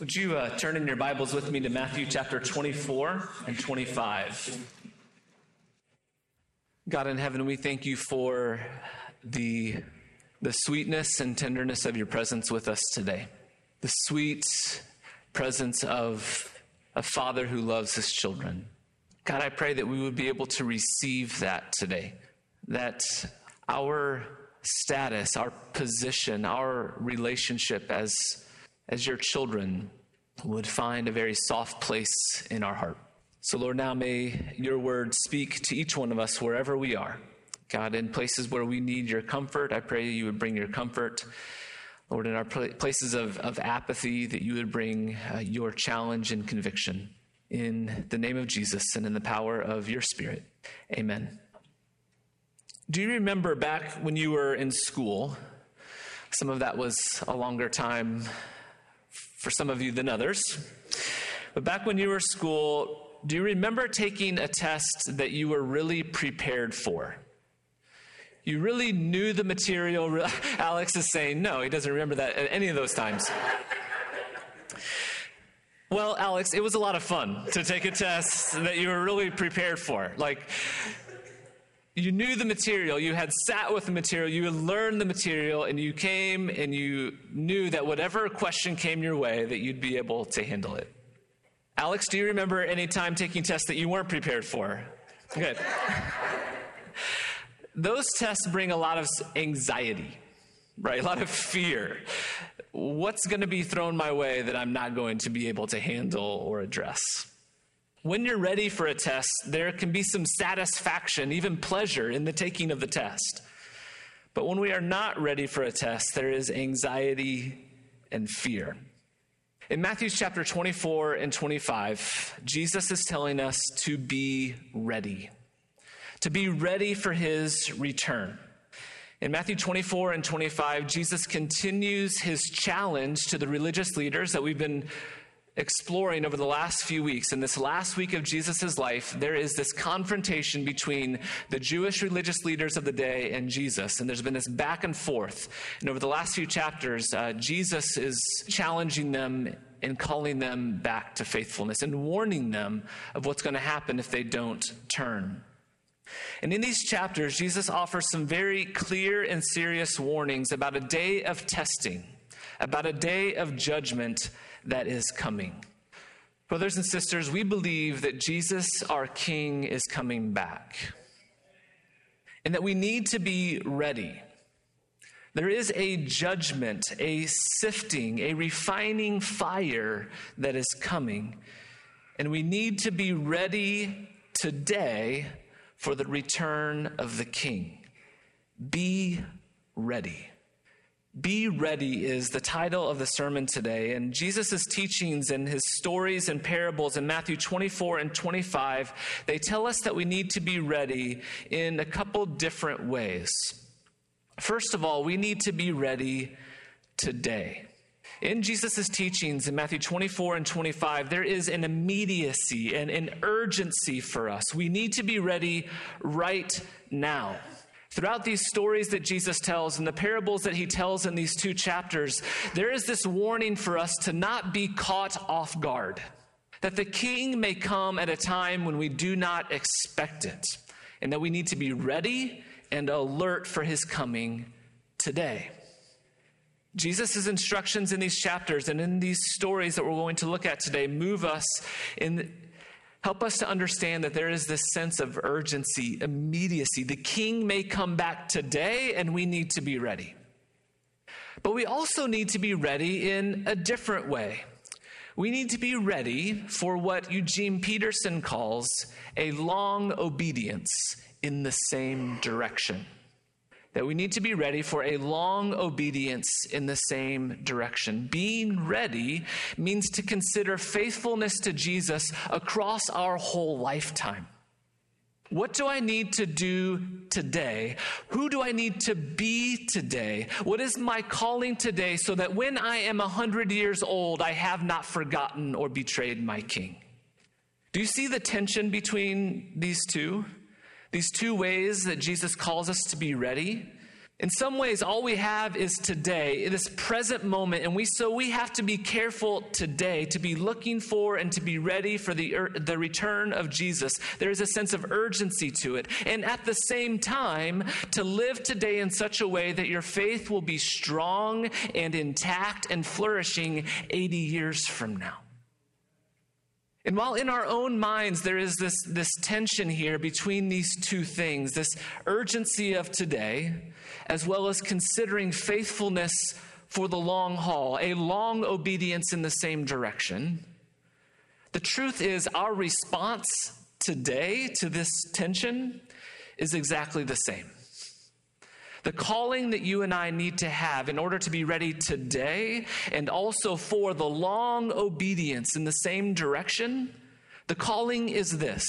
Would you uh, turn in your Bibles with me to Matthew chapter 24 and 25? God in heaven, we thank you for the, the sweetness and tenderness of your presence with us today. The sweet presence of a father who loves his children. God, I pray that we would be able to receive that today, that our status, our position, our relationship as, as your children would find a very soft place in our heart. So, Lord, now may your word speak to each one of us wherever we are. God, in places where we need your comfort, I pray you would bring your comfort. Lord, in our places of, of apathy, that you would bring uh, your challenge and conviction. In the name of Jesus and in the power of your Spirit. Amen. Do you remember back when you were in school? Some of that was a longer time for some of you than others. But back when you were school, do you remember taking a test that you were really prepared for? You really knew the material. Alex is saying no, he doesn't remember that at any of those times. Well, Alex, it was a lot of fun to take a test that you were really prepared for. Like, you knew the material, you had sat with the material, you had learned the material, and you came and you knew that whatever question came your way, that you'd be able to handle it. Alex, do you remember any time taking tests that you weren't prepared for? Good. Those tests bring a lot of anxiety, right? A lot of fear. What's going to be thrown my way that I'm not going to be able to handle or address? When you're ready for a test, there can be some satisfaction, even pleasure, in the taking of the test. But when we are not ready for a test, there is anxiety and fear. In Matthew chapter 24 and 25, Jesus is telling us to be ready, to be ready for his return. In Matthew 24 and 25, Jesus continues his challenge to the religious leaders that we've been exploring over the last few weeks. In this last week of Jesus' life, there is this confrontation between the Jewish religious leaders of the day and Jesus. And there's been this back and forth. And over the last few chapters, uh, Jesus is challenging them and calling them back to faithfulness and warning them of what's going to happen if they don't turn. And in these chapters, Jesus offers some very clear and serious warnings about a day of testing, about a day of judgment that is coming. Brothers and sisters, we believe that Jesus, our King, is coming back and that we need to be ready. There is a judgment, a sifting, a refining fire that is coming, and we need to be ready today for the return of the King. Be ready. Be ready is the title of the sermon today. And Jesus' teachings and his stories and parables in Matthew 24 and 25, they tell us that we need to be ready in a couple different ways. First of all, we need to be ready today. In Jesus' teachings in Matthew 24 and 25, there is an immediacy and an urgency for us. We need to be ready right now. Throughout these stories that Jesus tells and the parables that he tells in these two chapters, there is this warning for us to not be caught off guard, that the king may come at a time when we do not expect it, and that we need to be ready and alert for his coming today. Jesus' instructions in these chapters and in these stories that we're going to look at today move us in Help us to understand that there is this sense of urgency, immediacy. The king may come back today, and we need to be ready. But we also need to be ready in a different way. We need to be ready for what Eugene Peterson calls a long obedience in the same direction that we need to be ready for a long obedience in the same direction. Being ready means to consider faithfulness to Jesus across our whole lifetime. What do I need to do today? Who do I need to be today? What is my calling today so that when I am a 100 years old, I have not forgotten or betrayed my king? Do you see the tension between these two? These two ways that Jesus calls us to be ready. In some ways, all we have is today, this present moment, and we so we have to be careful today to be looking for and to be ready for the er, the return of Jesus. There is a sense of urgency to it, and at the same time, to live today in such a way that your faith will be strong and intact and flourishing 80 years from now. And while in our own minds there is this, this tension here between these two things, this urgency of today, as well as considering faithfulness for the long haul, a long obedience in the same direction, the truth is our response today to this tension is exactly the same. The calling that you and I need to have in order to be ready today and also for the long obedience in the same direction, the calling is this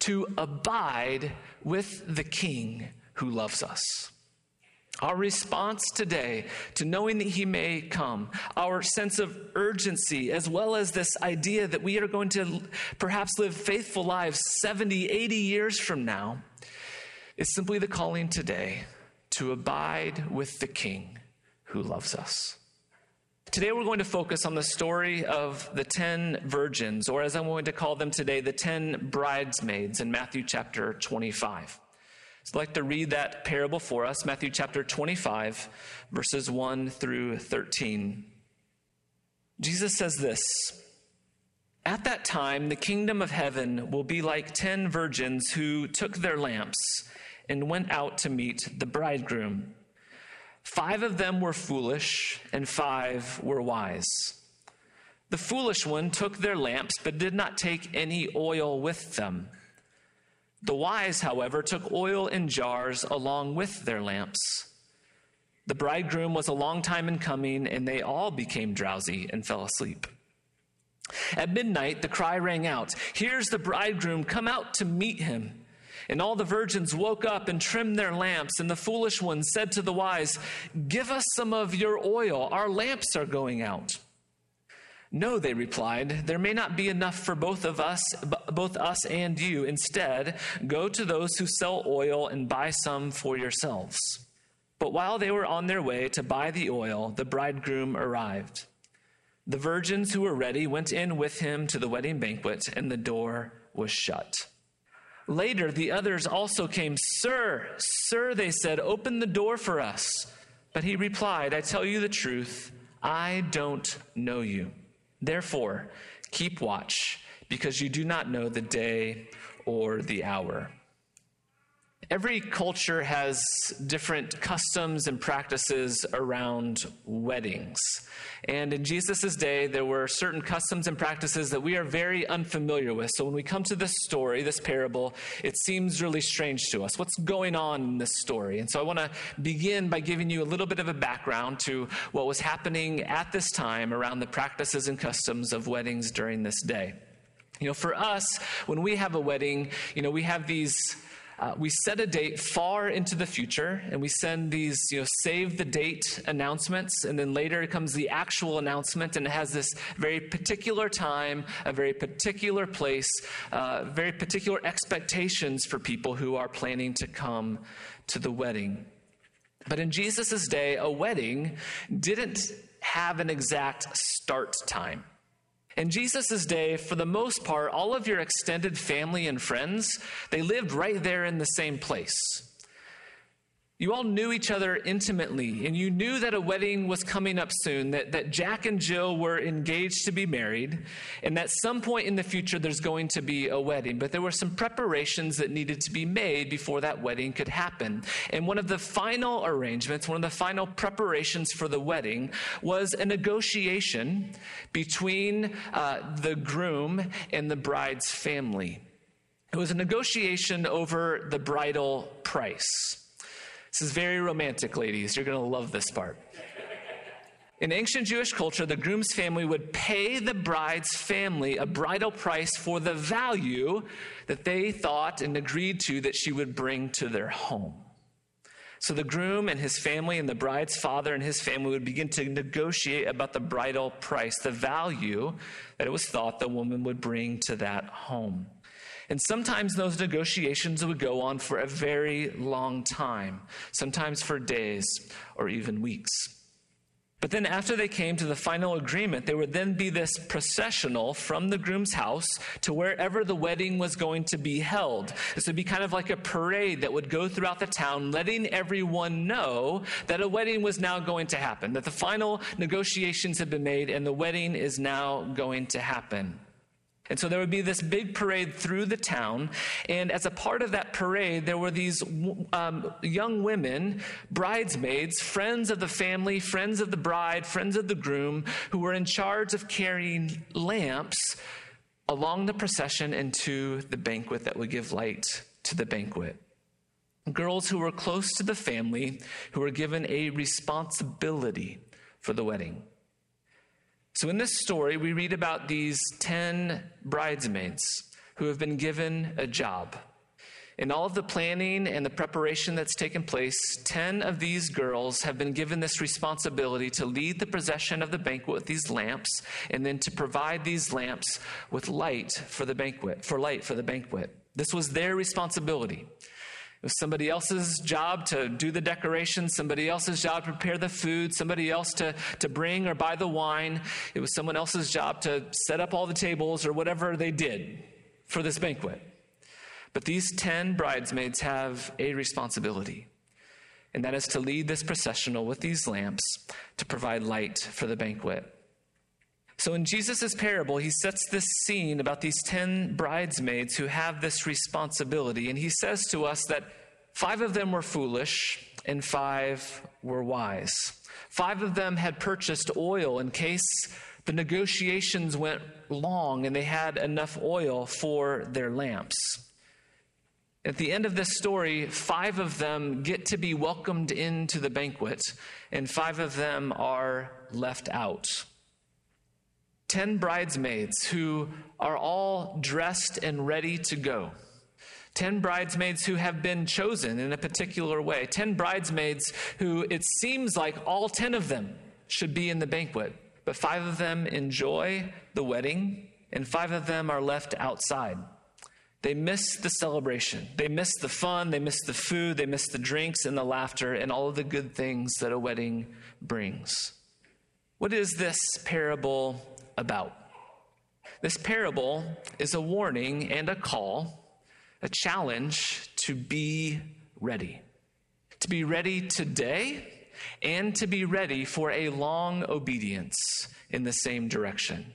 to abide with the King who loves us. Our response today to knowing that He may come, our sense of urgency, as well as this idea that we are going to perhaps live faithful lives 70, 80 years from now, is simply the calling today to abide with the King who loves us. Today, we're going to focus on the story of the 10 virgins, or as I'm going to call them today, the 10 bridesmaids in Matthew chapter 25. So I'd like to read that parable for us, Matthew chapter 25, verses 1 through 13. Jesus says this At that time, the kingdom of heaven will be like 10 virgins who took their lamps and went out to meet the bridegroom. Five of them were foolish, and five were wise. The foolish one took their lamps, but did not take any oil with them. The wise, however, took oil in jars along with their lamps. The bridegroom was a long time in coming, and they all became drowsy and fell asleep. At midnight, the cry rang out Here's the bridegroom, come out to meet him. And all the virgins woke up and trimmed their lamps. And the foolish ones said to the wise, Give us some of your oil. Our lamps are going out. No, they replied, there may not be enough for both of us, both us and you. Instead, go to those who sell oil and buy some for yourselves. But while they were on their way to buy the oil, the bridegroom arrived. The virgins who were ready went in with him to the wedding banquet, and the door was shut. Later, the others also came. Sir, sir, they said, open the door for us. But he replied, I tell you the truth, I don't know you. Therefore, keep watch, because you do not know the day or the hour. Every culture has different customs and practices around weddings. And in Jesus' day, there were certain customs and practices that we are very unfamiliar with. So when we come to this story, this parable, it seems really strange to us. What's going on in this story? And so I want to begin by giving you a little bit of a background to what was happening at this time around the practices and customs of weddings during this day. You know, for us, when we have a wedding, you know, we have these uh, we set a date far into the future and we send these you know save the date announcements and then later comes the actual announcement and it has this very particular time a very particular place uh, very particular expectations for people who are planning to come to the wedding. But in jesus' day a wedding didn't have an exact start time in Jesus' day, for the most part, all of your extended family and friends, they lived right there in the same place. You all knew each other intimately, and you knew that a wedding was coming up soon, that, that Jack and Jill were engaged to be married, and at some point in the future there's going to be a wedding. But there were some preparations that needed to be made before that wedding could happen. And one of the final arrangements, one of the final preparations for the wedding, was a negotiation between uh, the groom and the bride's family. It was a negotiation over the bridal price. This is very romantic, ladies. You're going to love this part. In ancient Jewish culture, the groom's family would pay the bride's family a bridal price for the value that they thought and agreed to that she would bring to their home. So the groom and his family and the bride's father and his family would begin to negotiate about the bridal price, the value that it was thought the woman would bring to that home. And sometimes those negotiations would go on for a very long time, sometimes for days or even weeks. But then, after they came to the final agreement, there would then be this processional from the groom's house to wherever the wedding was going to be held. This would be kind of like a parade that would go throughout the town, letting everyone know that a wedding was now going to happen, that the final negotiations had been made and the wedding is now going to happen. And so there would be this big parade through the town. And as a part of that parade, there were these um, young women, bridesmaids, friends of the family, friends of the bride, friends of the groom, who were in charge of carrying lamps along the procession and to the banquet that would give light to the banquet. Girls who were close to the family, who were given a responsibility for the wedding. So, in this story, we read about these 10 bridesmaids who have been given a job. In all of the planning and the preparation that's taken place, 10 of these girls have been given this responsibility to lead the procession of the banquet with these lamps and then to provide these lamps with light for the banquet, for light for the banquet. This was their responsibility. Was somebody else's job to do the decorations, somebody else's job to prepare the food, somebody else to, to bring or buy the wine. It was someone else's job to set up all the tables or whatever they did for this banquet. But these 10 bridesmaids have a responsibility, and that is to lead this processional with these lamps to provide light for the banquet. So in Jesus' parable, he sets this scene about these 10 bridesmaids who have this responsibility. And he says to us that five of them were foolish and five were wise. Five of them had purchased oil in case the negotiations went long and they had enough oil for their lamps. At the end of this story, five of them get to be welcomed into the banquet, and five of them are left out. 10 bridesmaids who are all dressed and ready to go. 10 bridesmaids who have been chosen in a particular way. 10 bridesmaids who it seems like all 10 of them should be in the banquet, but five of them enjoy the wedding and five of them are left outside. They miss the celebration. They miss the fun. They miss the food. They miss the drinks and the laughter and all of the good things that a wedding brings. What is this parable about. This parable is a warning and a call, a challenge to be ready. To be ready today and to be ready for a long obedience in the same direction.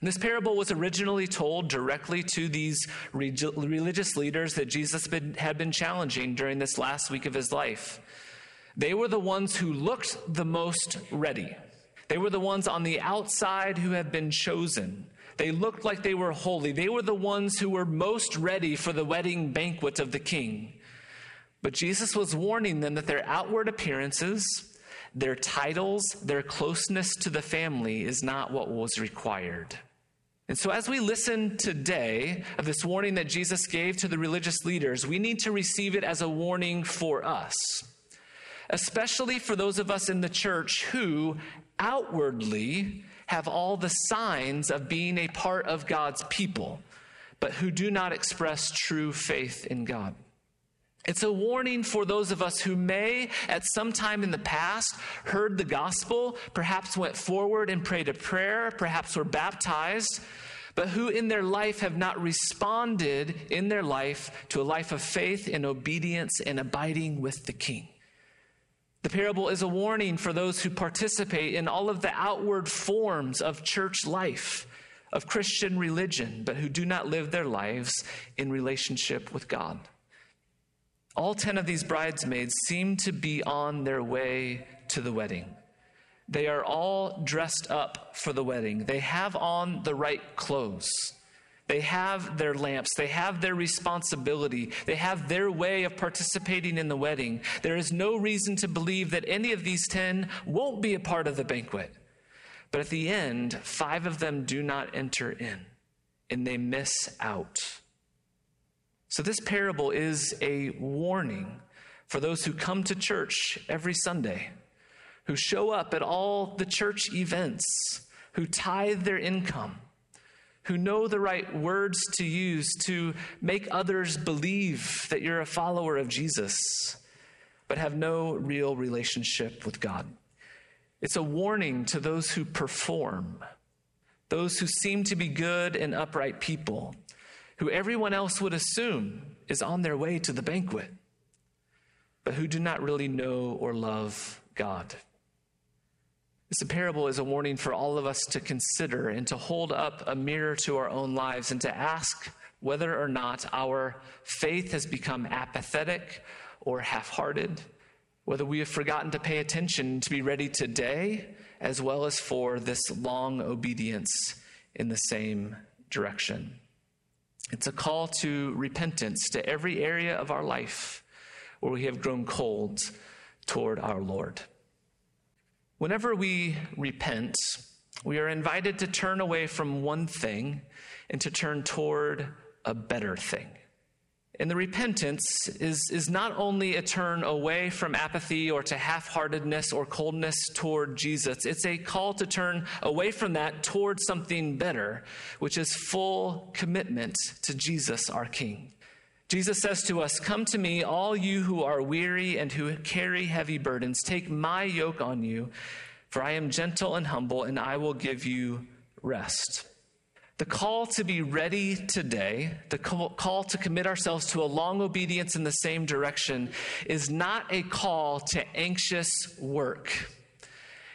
This parable was originally told directly to these religious leaders that Jesus had been challenging during this last week of his life. They were the ones who looked the most ready. They were the ones on the outside who had been chosen. They looked like they were holy. They were the ones who were most ready for the wedding banquet of the king. But Jesus was warning them that their outward appearances, their titles, their closeness to the family is not what was required. And so, as we listen today of this warning that Jesus gave to the religious leaders, we need to receive it as a warning for us, especially for those of us in the church who, outwardly have all the signs of being a part of God's people, but who do not express true faith in God. It's a warning for those of us who may, at some time in the past, heard the gospel, perhaps went forward and prayed a prayer, perhaps were baptized, but who in their life have not responded in their life to a life of faith and obedience and abiding with the King. The parable is a warning for those who participate in all of the outward forms of church life, of Christian religion, but who do not live their lives in relationship with God. All 10 of these bridesmaids seem to be on their way to the wedding. They are all dressed up for the wedding. They have on the right clothes. They have their lamps. They have their responsibility. They have their way of participating in the wedding. There is no reason to believe that any of these 10 won't be a part of the banquet. But at the end, five of them do not enter in and they miss out. So, this parable is a warning for those who come to church every Sunday, who show up at all the church events, who tithe their income who know the right words to use to make others believe that you're a follower of Jesus, but have no real relationship with God. It's a warning to those who perform, those who seem to be good and upright people, who everyone else would assume is on their way to the banquet, but who do not really know or love God. This parable is a warning for all of us to consider and to hold up a mirror to our own lives and to ask whether or not our faith has become apathetic or half hearted, whether we have forgotten to pay attention to be ready today as well as for this long obedience in the same direction. It's a call to repentance to every area of our life where we have grown cold toward our Lord. Whenever we repent, we are invited to turn away from one thing and to turn toward a better thing. And the repentance is, is not only a turn away from apathy or to half heartedness or coldness toward Jesus, it's a call to turn away from that toward something better, which is full commitment to Jesus, our King. Jesus says to us, Come to me, all you who are weary and who carry heavy burdens. Take my yoke on you, for I am gentle and humble, and I will give you rest. The call to be ready today, the call to commit ourselves to a long obedience in the same direction, is not a call to anxious work.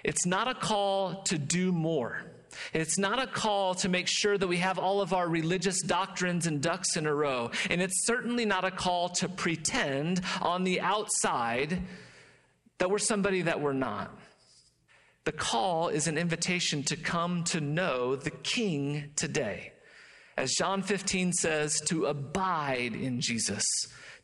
It's not a call to do more. It's not a call to make sure that we have all of our religious doctrines and ducks in a row. And it's certainly not a call to pretend on the outside that we're somebody that we're not. The call is an invitation to come to know the King today. As John 15 says, to abide in Jesus,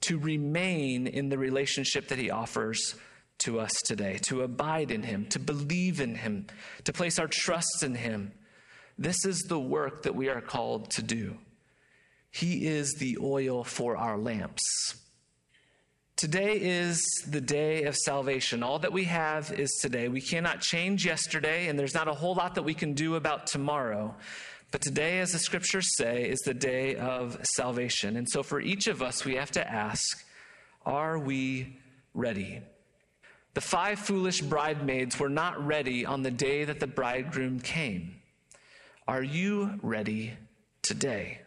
to remain in the relationship that he offers to us today, to abide in Him, to believe in Him, to place our trust in Him. This is the work that we are called to do. He is the oil for our lamps. Today is the day of salvation. All that we have is today. We cannot change yesterday, and there's not a whole lot that we can do about tomorrow. But today, as the scriptures say, is the day of salvation. And so for each of us, we have to ask are we ready? The five foolish bridesmaids were not ready on the day that the bridegroom came. Are you ready today?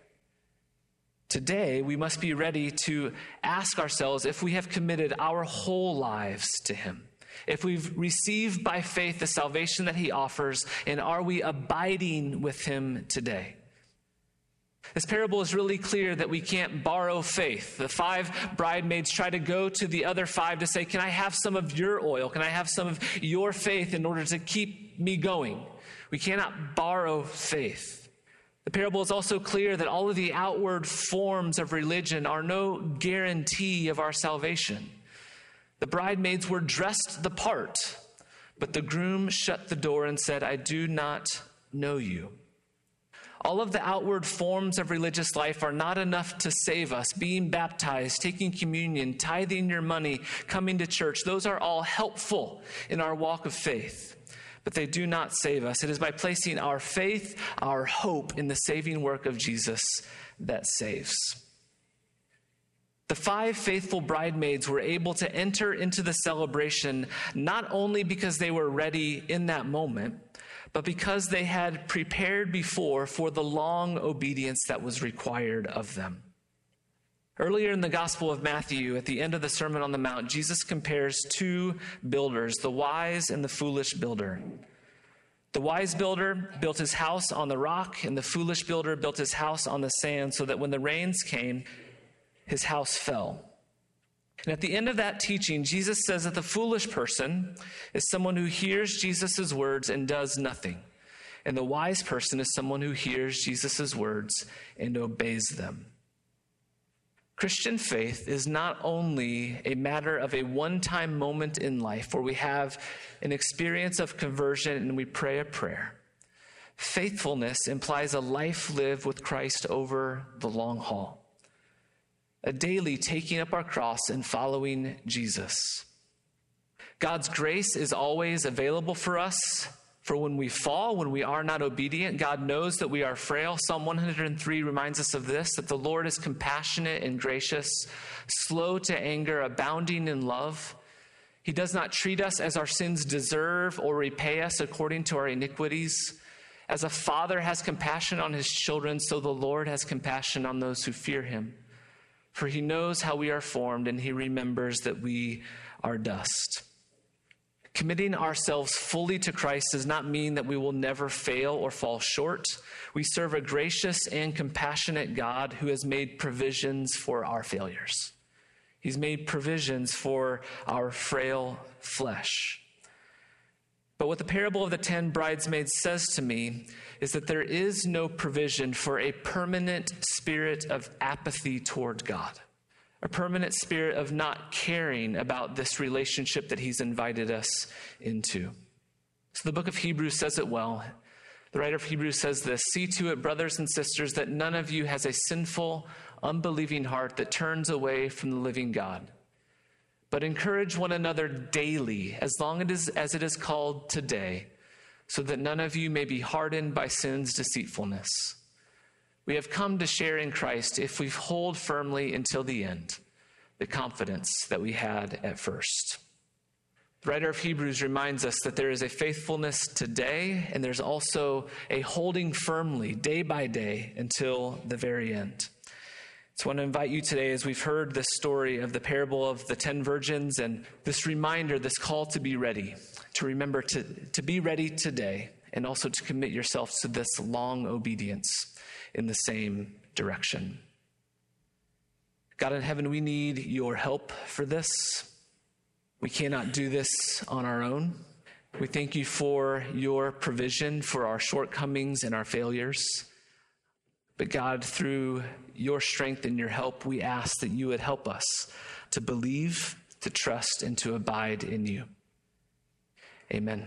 Today, we must be ready to ask ourselves if we have committed our whole lives to Him. If we've received by faith the salvation that He offers, and are we abiding with Him today? This parable is really clear that we can't borrow faith. The five bridesmaids try to go to the other five to say, Can I have some of your oil? Can I have some of your faith in order to keep me going? We cannot borrow faith. The parable is also clear that all of the outward forms of religion are no guarantee of our salvation. The bridesmaids were dressed the part, but the groom shut the door and said, I do not know you. All of the outward forms of religious life are not enough to save us. Being baptized, taking communion, tithing your money, coming to church, those are all helpful in our walk of faith. But they do not save us. It is by placing our faith, our hope in the saving work of Jesus that saves. The five faithful bridesmaids were able to enter into the celebration not only because they were ready in that moment, but because they had prepared before for the long obedience that was required of them. Earlier in the Gospel of Matthew, at the end of the Sermon on the Mount, Jesus compares two builders, the wise and the foolish builder. The wise builder built his house on the rock, and the foolish builder built his house on the sand, so that when the rains came, his house fell. And at the end of that teaching, Jesus says that the foolish person is someone who hears Jesus' words and does nothing. And the wise person is someone who hears Jesus' words and obeys them. Christian faith is not only a matter of a one time moment in life where we have an experience of conversion and we pray a prayer. Faithfulness implies a life lived with Christ over the long haul daily taking up our cross and following Jesus. God's grace is always available for us, For when we fall, when we are not obedient, God knows that we are frail. Psalm 103 reminds us of this that the Lord is compassionate and gracious, slow to anger, abounding in love. He does not treat us as our sins deserve or repay us according to our iniquities. As a father has compassion on his children, so the Lord has compassion on those who fear him. For he knows how we are formed, and he remembers that we are dust. Committing ourselves fully to Christ does not mean that we will never fail or fall short. We serve a gracious and compassionate God who has made provisions for our failures. He's made provisions for our frail flesh. But what the parable of the ten bridesmaids says to me is that there is no provision for a permanent spirit of apathy toward God a permanent spirit of not caring about this relationship that he's invited us into. So the book of Hebrews says it well. The writer of Hebrews says this See to it, brothers and sisters, that none of you has a sinful, unbelieving heart that turns away from the living God. But encourage one another daily, as long as it is called today, so that none of you may be hardened by sin's deceitfulness. We have come to share in Christ if we hold firmly until the end the confidence that we had at first. The writer of Hebrews reminds us that there is a faithfulness today, and there's also a holding firmly day by day until the very end. So I want to invite you today, as we've heard this story of the parable of the ten virgins and this reminder, this call to be ready, to remember to, to be ready today, and also to commit yourself to this long obedience in the same direction. God in heaven, we need your help for this. We cannot do this on our own. We thank you for your provision for our shortcomings and our failures. But God, through your strength and your help, we ask that you would help us to believe, to trust, and to abide in you. Amen.